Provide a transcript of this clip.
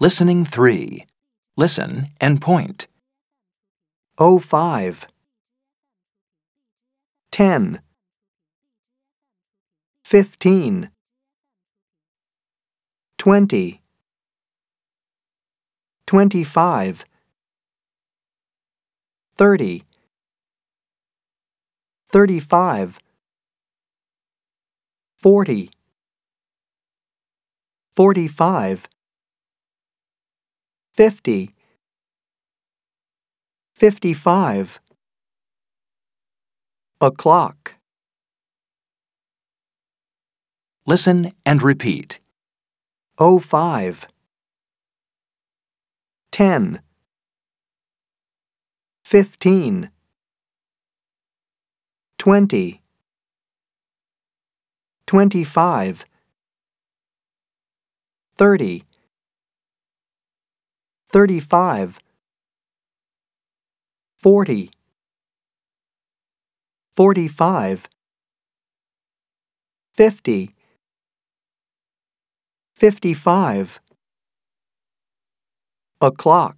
Listening 3. Listen and point. O five, ten, fifteen, twenty, twenty-five, thirty, thirty-five, forty, forty-five, fifty, fifty-five, o'clock, Listen and repeat. O five, ten, fifteen, twenty, twenty-five, thirty, thirty-five, forty, forty-five, fifty, fifty-five, o'clock.